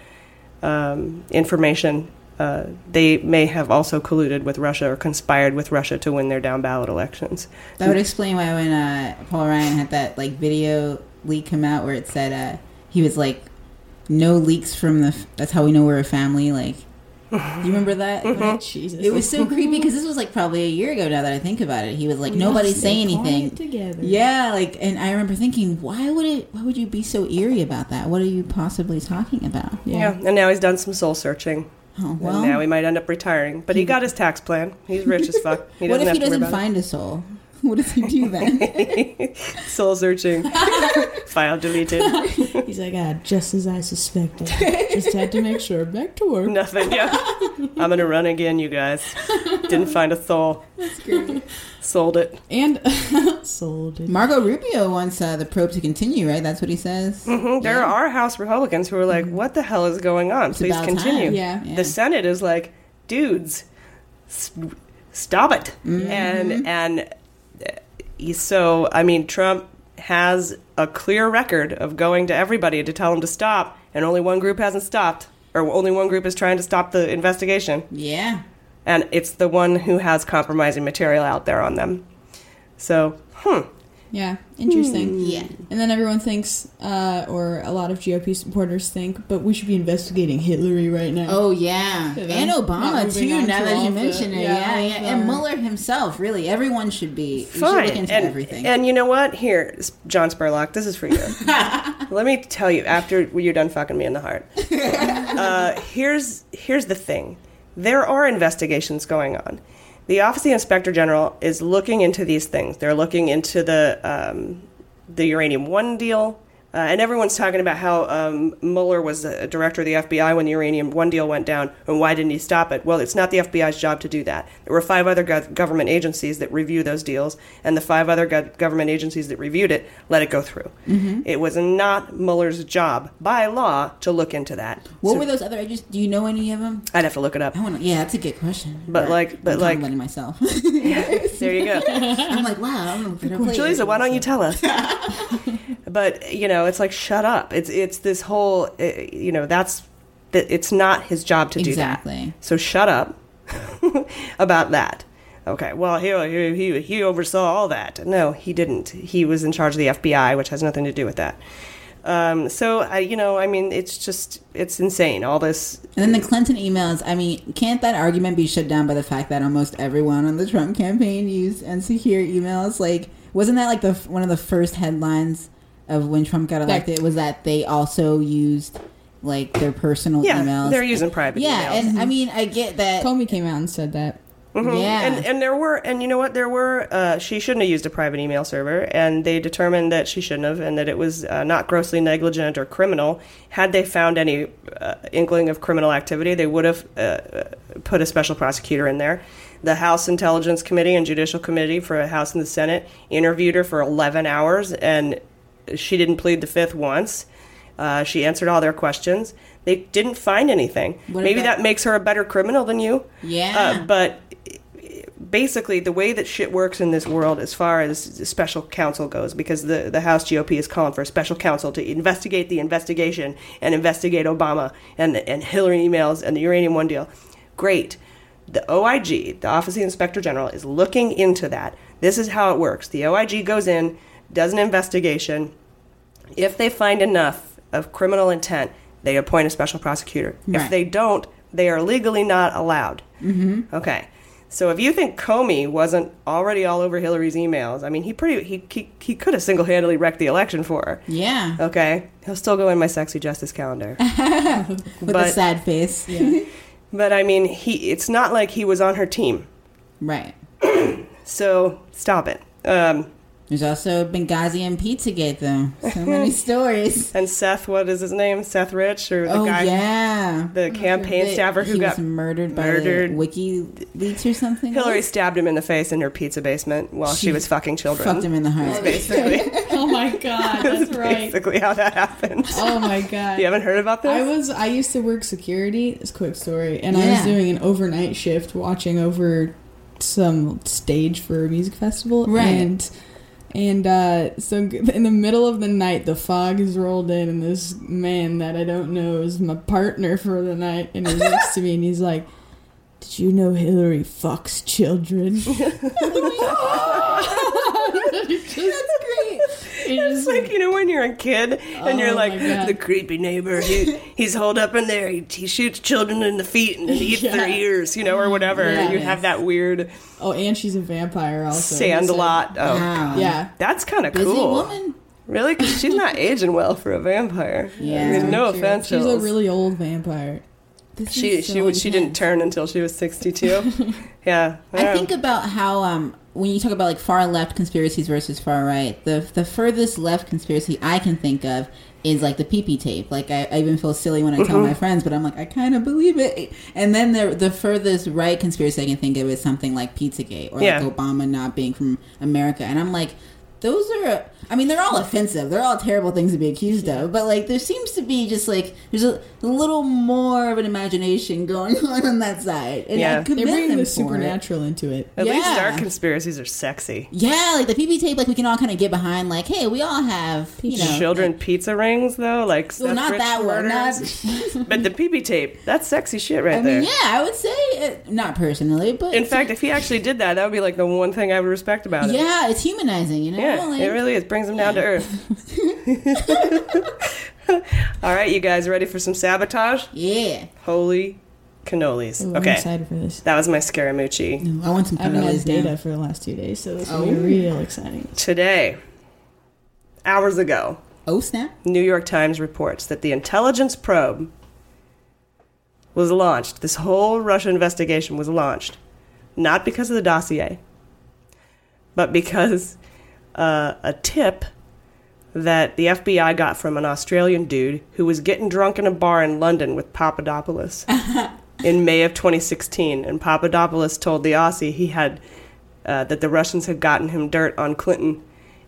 um, information. Uh, they may have also colluded with Russia or conspired with Russia to win their down ballot elections. That would explain why when uh, Paul Ryan had that like video leak come out where it said uh, he was like, "No leaks from the." F- that's how we know we're a family. Like, you remember that? Mhm. Jesus. It was so creepy because this was like probably a year ago now that I think about it. He was like, We "Nobody all say anything." together. Yeah, like, and I remember thinking, why would it? Why would you be so eerie about that? What are you possibly talking about? Yeah. and now he's done some soul searching. Oh, well. and now he might end up retiring, but he got his tax plan. He's rich as fuck. He what doesn't if he have to doesn't about it. find a soul? (laughs) What does he do then? (laughs) Soul searching. (laughs) File deleted. He's like, ah, just as I suspected. just had to make sure. Back to work. Nothing. Yeah. I'm gonna run again, you guys. Didn't find a soul. That's great. Sold it. And sold it. Marco Rubio wants uh, the probe to continue, right? That's what he says. hmm There are House Republicans who are like, "What the hell is going on? Please continue." Yeah. Yeah. The Senate is like, "Dudes, s- stop it!" Mm-hmm. And and so I mean, Trump has a clear record of going to everybody to tell them to stop, and only one group hasn't stopped, or only one group is trying to stop the investigation. Yeah. and it's the one who has compromising material out there on them. So, hmm. Yeah, interesting. Hmm, yeah. And then everyone thinks, uh, or a lot of GOP supporters think, but we should be investigating Hillary right now. Oh yeah, Yeah, and Obama too. Now to that you mention it, yeah, yeah, yeah, of and Mueller himself. Really, everyone should be. We should look into and, everything. and you know what? Here, John Spurlock, this is for you. (laughs) Let me tell you, after you're done fucking me in the heart, (laughs) uh, here's here's the thing: there are investigations going on. The Office of the Inspector General is looking into these things. They're looking into the um, the uranium one deal. Uh, and everyone's talking about how um, Mueller was the director of the FBI when the uranium one deal went down, and why didn't he stop it? Well, it's not the FBI's job to do that. There were five other gov- government agencies that review those deals, and the five other gov- government agencies that reviewed it let it go through. Mhm. It was not Mueller's job by law to look into that. what So- were those other? agencies? do you know any of them? I'd have to look it up. To. Yeah, that's a good question. But like, but I'm like, myself. (laughs) there you go. (laughs) I'm like, wow. I'm Julissa, why don't you tell us? (laughs) but you know, it's like shut up. It's it's this whole uh, you know that's that it's not his job to do that. Exactly. So shut up (laughs) about that. Okay. Well, he he he he oversaw all that. No, he didn't. He was in charge of the FBI, which has nothing to do with that. Um, so I, you know, I mean, it's just it's insane. All this And then the Clinton emails. I mean, can't that argument be shut down by the fact that almost everyone on the Trump campaign used insecure emails? Like, wasn't that like the one of the first headlines of when Trump got elected? Was that they also used like their personal yeah, emails? they're using private yeah, emails. and I mean, I get that. Comey came out and said that. Mhm. Yeah. and and there were and you know what there were uh, she shouldn't have used a private email server and they determined that she shouldn't have and that it was uh, not grossly negligent or criminal had they found any uh, inkling of criminal activity they would have uh, put a special prosecutor in there the House Intelligence Committee and Judicial Committee for the House and the Senate interviewed her for 11 hours and she didn't plead the fifth once. Uh, she answered all their questions. They didn't find anything. What maybe about- that makes her a better criminal than you. Yeah. uh, but basically the way that shit works in this world as far as special counsel goes because the, the house gop is calling for a special counsel to investigate the investigation and investigate obama and, and hillary emails and the uranium one deal. Great. The oig the office of the inspector general is looking into that. This is how it works. The oig goes in does an investigation if they find enough of criminal intent they appoint a special prosecutor if they don't they are legally not allowed Mm-hmm. Okay. So if you think Comey wasn't already all over Hillary's emails, I mean, he pretty he he, he could have single handedly wrecked the election for her. Yeah. Okay. He'll still go in my sexy justice calendar. (laughs) With a sad face. (laughs) Yeah. but I mean, he it's not like he was on her team. Right. (clears throat) So stop it. Um, There's also Benghazi and Pizzagate, though. So many (laughs) stories. and Seth, what is his name? Seth Rich or the oh guy? yeah, The oh, campaign That staffer who he got was murdered by murdered. WikiLeaks or something. Hillary stabbed him in the face in her pizza basement while she, She was fucking children. fucked him in the heart. Basically, (laughs) (laughs) oh my god, that's right. basically how that happened. Oh my god. You haven't heard about this? I was I used to work security. It's a quick story, and I was doing an overnight shift, watching over some stage for a music festival, Right. And and uh, so (laughs) in the middle of the night, the fog has rolled in, and this man that I don't know is my partner for the night, and he looks to me, and he's like. Did you know Hillary fucks children? (laughs) (laughs) It's like you know when you're a kid and you're Oh like the creepy neighbor. He, he's holed up in there. He, he shoots children in the feet and eats their (laughs) ears, you know, or whatever. Yeah. you have that weird Oh, and she's a vampire also. sandlot. Oh, Wow. Yeah. that's kind of Busy cool. woman. Really? Because she's not (laughs) aging well for a vampire. Yeah. I mean, no True. offense. She's a Hills. really old vampire. This She is she so would she didn't intense. turn until she was 62. (laughs) yeah. I think about how um, when you talk about like far left conspiracies versus far right, the the furthest left conspiracy I can think of is like the PP tape. Like I, I even feel silly when I tell my uh-huh. friends, but I'm like I kind of believe it. And then the the furthest right conspiracy I can think of is something like Pizzagate or Yeah. like Obama not being from America. And I'm like. Those are, I mean, they're all offensive. They're all terrible things to be accused of. But like, there seems to be just like there's a, a little more of an imagination going (laughs) on on that side. And Yeah. I commend They're bringing them the for it. supernatural into it. At least Yeah. our conspiracies are sexy. Yeah, like the PP tape, like we can all kind of get behind. Like, hey, we all have you know, Children pizza rings though, like Well, Seth not Rich that one. Not, (laughs) but the PP tape, that's sexy shit right I there. mean, yeah, I would say uh, not personally, but In fact, if he actually did that, that would be like the one thing I would respect about it. yeah, it's humanizing. You know, Yeah, Like, it really is. Brings them down to (laughs) earth. (laughs) All right, you guys ready for some sabotage? Yeah. Holy cannolis. Ooh, I'm okay. excited for this. That was my Scaramucci. No, I want some I haven't had cannolis data now. for the last two days, so this will Oh. be real exciting. Today, hours ago, Oh snap! New York Times reports that the intelligence probe was launched. This whole Russia investigation was launched not because of the dossier, but because uh, a tip that the FBI got from an Australian dude who was getting drunk in a bar in London with Papadopoulos (laughs) in May of 2016, and Papadopoulos told the Aussie he had uh, that the Russians had gotten him dirt on Clinton,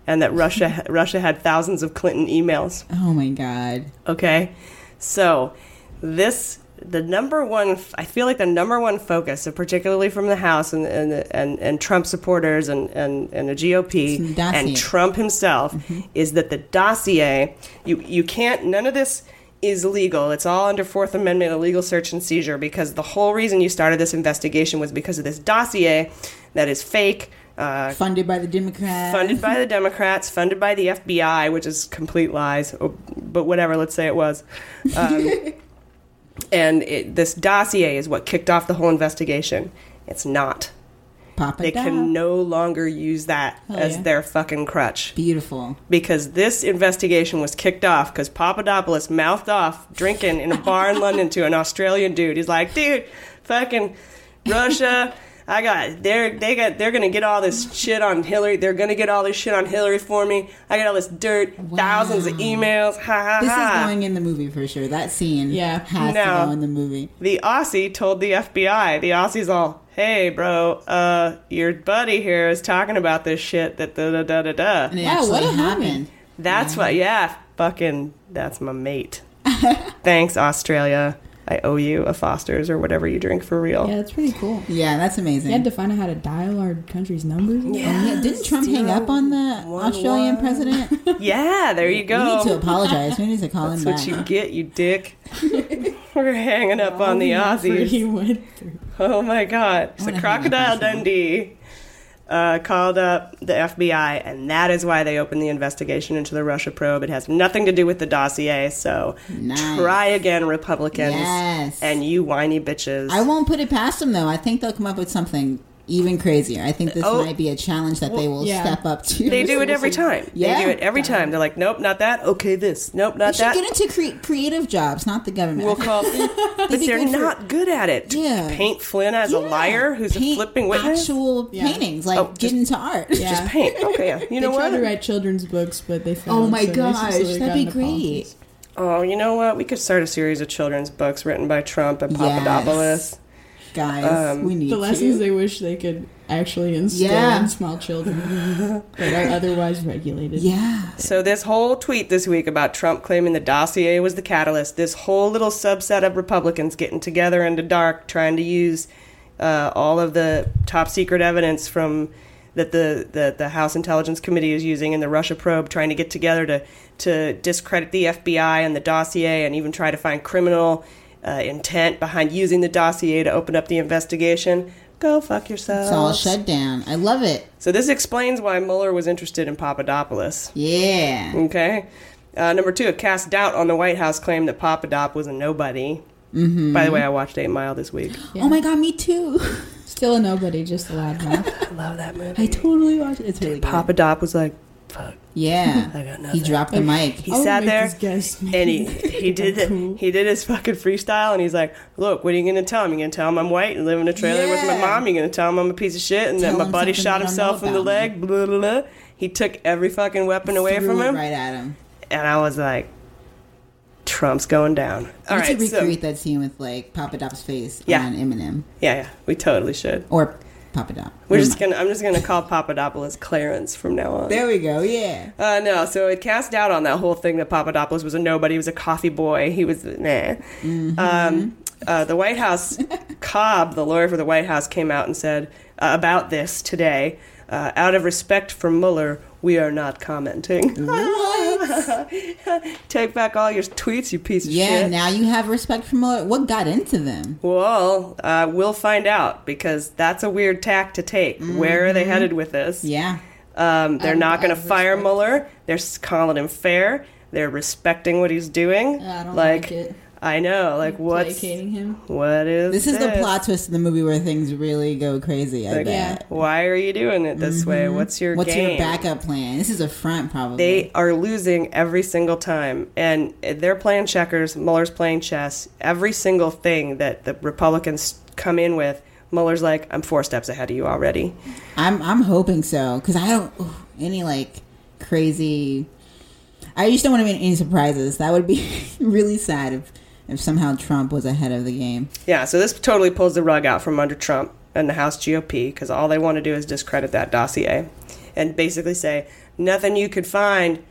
and that Russia (laughs) Russia had thousands of Clinton emails. Oh my god! Okay, so this the number one. I feel like the number one focus, particularly from the House and and and, and Trump supporters and and, and the GOP and Trump himself is that the dossier. You you can't. None of this is legal. It's all under Fourth Amendment illegal search and seizure because the whole reason you started this investigation was because of this dossier that is fake. Uh, Funded by the Democrats. funded by the Democrats, funded by the FBI, which is complete lies. Oh, But whatever, let's say it was. Um, (laughs) and it, this dossier is what kicked off the whole investigation. It's not. Papa They can no longer use that as yeah. their fucking crutch Beautiful. because this investigation was kicked off because Papadopoulos mouthed off drinking in a bar in (laughs) London to an Australian dude. He's like, dude, fucking Russia. I got they're they got they're gonna get all this shit on Hillary. They're gonna get all this shit on Hillary for me. I got all this dirt, thousands of emails. Ha ha This is going in the movie for sure. That scene Yeah. has No. to go in the movie. the Aussie told the FBI. The Aussie's all, "Hey, bro, uh, your buddy here is talking about this shit that da da da da da." And it what actually a happened. That's what, yeah, fucking, that's my mate. (laughs) Thanks, Australia. I owe you a Foster's or whatever you drink for real. Yeah, that's pretty cool. Yeah, that's amazing. You had to find out how to dial our country's numbers. Oh, yeah. Didn't Trump hang up on the Australian president? (laughs) Yeah, there you go. We need to apologize. We need to call That's him what back. you get, you dick. (laughs) We're hanging up on the All the effort he Aussies. went through. Oh my god. It's wanna hang up Crocodile on someone. Dundee uh, called up the FBI, and that is why they opened the investigation into the Russia probe. It has nothing to do with the dossier, so Nice. try again, Republicans. Yes. And you whiny bitches. I won't put it past them though. I think they'll come up with something even crazier. I think this Oh. might be a challenge that they will yeah. step up to. They do it every (laughs) time. Yeah. They do it every time. They're like, nope, not that. Okay, this. Nope, not should that. get into cre- creative jobs, not the government. We'll call, (laughs) but they're good for- not good at it. Yeah. Paint Flynn as a liar who's a flipping witness. Actual Yeah. paintings, like Oh, get into art. Yeah. Just paint. Okay, yeah. You know they tried what? to write children's books, but they failed. Oh my so gosh, that'd got be great. politics. Oh, you know what? We could start a series of children's books written by Trump and Papadopoulos. Yes. Papadopoulos. Guys, Um, we need The lessons to. they wish they could actually instill Yeah. in small children that are (laughs) otherwise regulated. Yeah. So this whole tweet this week about Trump claiming the dossier was the catalyst, this whole little subset of Republicans getting together in the dark, trying to use uh, all of the top secret evidence from that the, the the House Intelligence Committee is using in the Russia probe, trying to get together to to discredit the FBI and the dossier, and even try to find criminal uh, intent behind using the dossier to open up the investigation. Go fuck yourself. It's all shut down. I love it. So this explains why Mueller was interested in Papadopoulos. Yeah. Okay. Uh, number two, it cast doubt on the White House claim that Papadop was a nobody. Mm-hmm. By the way, I watched Eight Mile this week. Oh my god, me too. (laughs) Still a nobody, just a loudmouth. (laughs) I love that movie. I totally watched it. It's really good. Papadop was like, fuck. Yeah. (laughs) I got he dropped the mic. He I sat there guess and he he did the, cool. he did his fucking freestyle and he's like, look, what are you gonna tell him? You gonna tell him I'm white and live in a trailer with my Yeah. mom? You gonna tell him I'm a piece of shit and Tell that my him buddy something shot they don't himself in the about me. leg? Blah, blah, blah. He took every fucking weapon away Threw from it him, right at him. and I was like, Trump's going down. All we right, should so recreate that scene with like Papadop's face Yeah. on Eminem yeah, yeah, we totally should. or Papadop. We're Never just mind. gonna. I'm just gonna call Papadopoulos Clarence from now on. There we go. Yeah. Uh, no, so it cast doubt on that whole thing that Papadopoulos was a nobody. He was a coffee boy. He was nah. Um, uh, the White House, (laughs) Cobb, the lawyer for the White House, came out and said uh, about this today. Uh, out of respect for Mueller, we are not commenting. (laughs) What? Take back all your tweets, you piece of Yeah. shit. Yeah, now you have respect for Mueller. What got into them? Well, uh, we'll find out because that's a weird tack to take. Where are they headed with this? Yeah. Um, they're I- not going to fire Mueller. They're calling him fair. They're respecting what he's doing. I don't like it. I know, like what's Placating him. what is This is the plot twist in the movie where things really go crazy. I Like, bet. Why are you doing it this way? Mm-hmm. What's your What's game? your backup plan? This is a front, probably. They are losing every single time, and they're playing checkers. Mueller's playing chess. Every single thing that the Republicans come in with, Mueller's like, "I'm four steps ahead of you already." I'm I'm hoping so because I don't ooh, any like crazy. I just don't want to be any surprises. That would be (laughs) really sad if if somehow Trump was ahead of the game. Yeah, so this totally pulls the rug out from under Trump and the House GOP because all they want to do is discredit that dossier and basically say nothing you could find.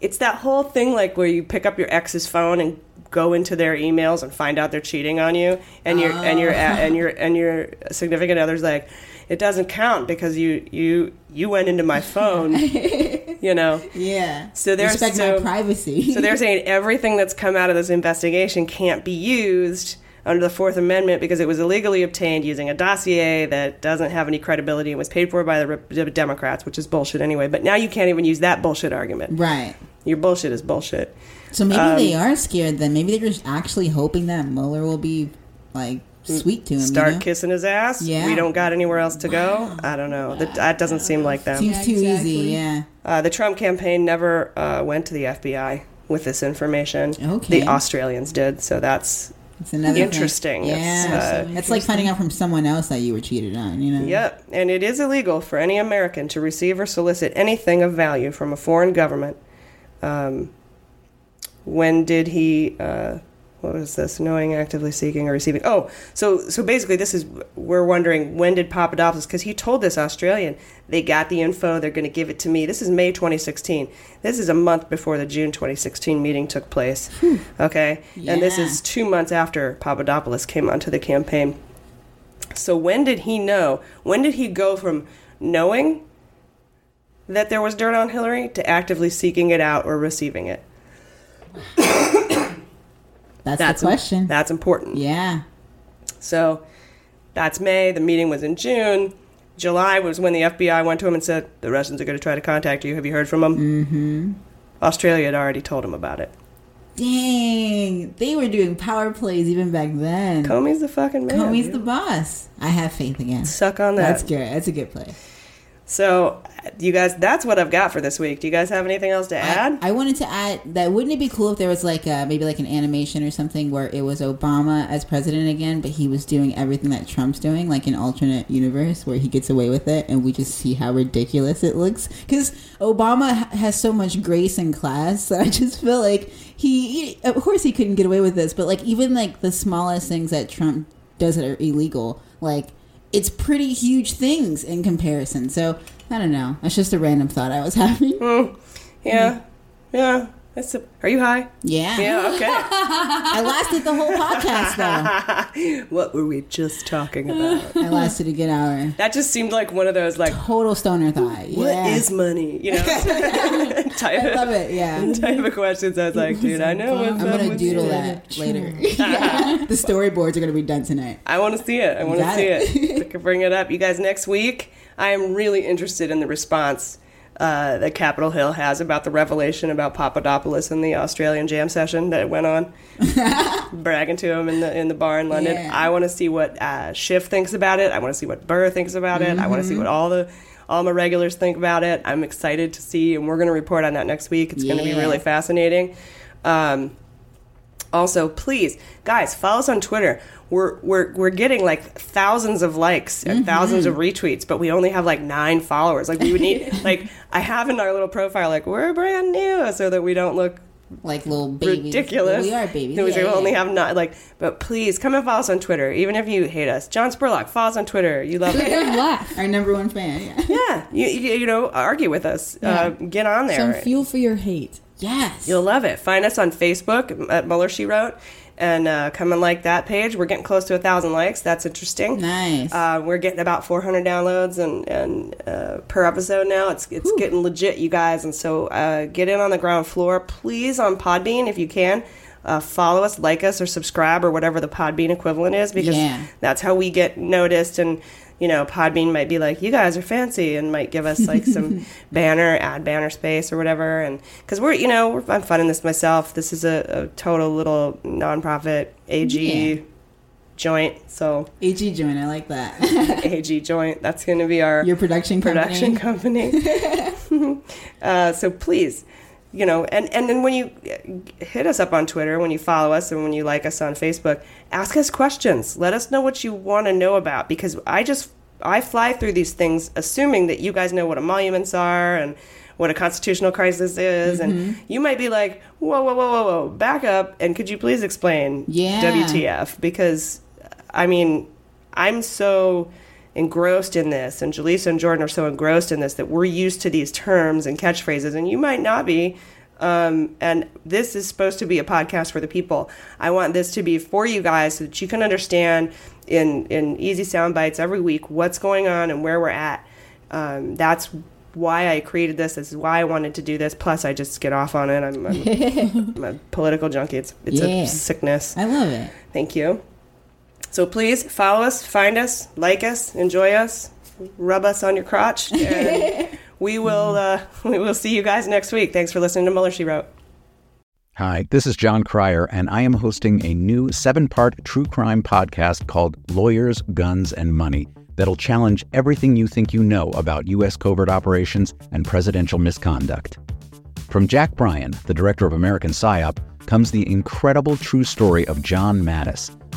It's that whole thing like where you pick up your ex's phone and go into their emails and find out they're cheating on you, and your and your oh. and your and your significant other's like, it doesn't count because you you you went into my phone, (laughs) you know. Yeah. So there's respect so, my privacy. so they're saying everything that's come out of this investigation can't be used under the Fourth Amendment because it was illegally obtained using a dossier that doesn't have any credibility and was paid for by the Re- Democrats, which is bullshit anyway. But now you can't even use that bullshit argument. right. Your bullshit is bullshit. So maybe Um, they are scared. Then maybe they're just actually hoping that Mueller will be like sweet to him. Start you know? kissing his ass. Yeah. We don't got anywhere else to go. I don't know. That, that doesn't seem like them. Seems Yeah, too exactly. easy. Yeah. Uh, the Trump campaign never uh, went to the FBI with this information. Okay. The Australians did. So that's It's another thing. Interesting. Yeah. It's, uh, That's like finding out from someone else that you were cheated on. You know. Yep, and it is illegal for any American to receive or solicit anything of value from a foreign government. Um, when did he? What was this? Knowing, actively seeking, or receiving. Oh, so so basically, this is we're wondering when did Papadopoulos? Because he told this Australian they got the info, they're going to give it to me. This is May 2016. This is a month before the June 2016 meeting took place. Hmm. Okay, and this is two months after Papadopoulos came onto the campaign. So when did he know? When did he go from knowing that there was dirt on Hillary to actively seeking it out or receiving it? (sighs) (coughs) That's, the question. That's important. Yeah. So that's May. The meeting was in June. July was when the FBI went to him and said, The Russians are going to try to contact you. Have you heard from them? Mm-hmm. Australia had already told him about it. Dang, they were doing power plays even back then. Comey's the fucking man. Comey's dude. the boss. I have faith again. Suck on that. That's good. That's a good play. So, you guys, that's what I've got for this week. Do you guys have anything else to add? I wanted to add that wouldn't it be cool if there was like a, maybe like an animation or something where it was Obama as president again, but he was doing everything that Trump's doing, like an alternate universe where he gets away with it, and we just see how ridiculous it looks. Because Obama has so much grace and class that I just feel like he, he, of course, he couldn't get away with this, but like even like the smallest things that Trump does that are illegal, like it's pretty huge things in comparison. So I don't know. That's just a random thought I was (laughs) having. Mm, yeah. Mm. Yeah. That's a, are you high? Yeah. Yeah, okay. (laughs) I lasted the whole podcast though. (laughs) what were we just talking about? I lasted a good hour. That just seemed like one of those like Total stoner thought. What is yeah. money? You know, type, I love it. Yeah. type of questions. I was like, dude, I know. I'm gonna doodle you. that later. yeah. The storyboards are gonna be done tonight. I want to see it. I want to see it. it. We can bring it up. You guys, next week, I am really interested in the response uh, that Capitol Hill has about the revelation about Papadopoulos in the Australian jam session that went on, (laughs) bragging to him in the in the bar in London. Yeah. I want to see what uh, Schiff thinks about it. I want to see what Burr thinks about it. I want to see what all the all my regulars think about it. I'm excited to see, and we're going to report on that next week. It's going to be really fascinating. Um, also, please, guys, follow us on Twitter. We're we're we're getting like thousands of likes and thousands of retweets, but we only have like nine followers. Like we would need (laughs) like I have in our little profile like we're brand new, so that we don't look Like little babies. ridiculous. We are babies. We Yeah, only yeah. have not like, but please come and follow us on Twitter, even if you hate us. John Spurlock, follow us on Twitter. You love it. (laughs) Our number one fan. Yeah. yeah, you, you you know argue with us. Uh, get on there. Some fuel for your hate. Yes. You'll love it. Find us on Facebook at Mueller She Wrote and uh, come and like that page. We're getting close to a thousand likes. That's interesting. Nice. Uh, we're getting about 400 downloads and, and uh, per episode now. It's it's getting legit, you guys. And so uh, get in on the ground floor, please, on Podbean if you can. Uh, follow us, like us, or subscribe, or whatever the Podbean equivalent is, because Yeah. that's how we get noticed. And you know, Podbean might be like, "You guys are fancy," and might give us like some (laughs) banner, ad banner space, or whatever. And because we're, you know, we're, I'm funding this myself. This is a, a total little nonprofit AG Yeah. joint. So AG joint. I like that. (laughs) AG joint. That's going to be our Your production company. production company. (laughs) uh, so please, you know, and and then when you hit us up on Twitter, when you follow us, and when you like us on Facebook, ask us questions. Let us know what you want to know about because I just I fly through these things assuming that you guys know what emoluments are and what a constitutional crisis is, and Mhm. you might be like, whoa, whoa, whoa, whoa, whoa, back up, and could you please explain Yeah. WTF? Because I mean, I'm so engrossed in this, and Jaleesa and Jordan are so engrossed in this that we're used to these terms and catchphrases, and you might not be. Um, and this is supposed to be a podcast for the people. I want this to be for you guys so that you can understand in in easy sound bites every week what's going on and where we're at. Um, that's why I created this. This is why I wanted to do this. Plus, I just get off on it. I'm, I'm, (laughs) I'm a political junkie. It's it's Yeah. a sickness. I love it. Thank you. So please follow us, find us, like us, enjoy us, rub us on your crotch, (laughs) and we will uh, (laughs) we will see you guys next week. Thanks for listening to Mueller She Wrote. Hi, this is Jon Cryer, and I am hosting a new seven part true crime podcast called Lawyers, Guns, and Money that'll challenge everything you think you know about U.S. covert operations and presidential misconduct. From Jack Bryan, the director of American PSYOP, comes the incredible true story of John Mattes,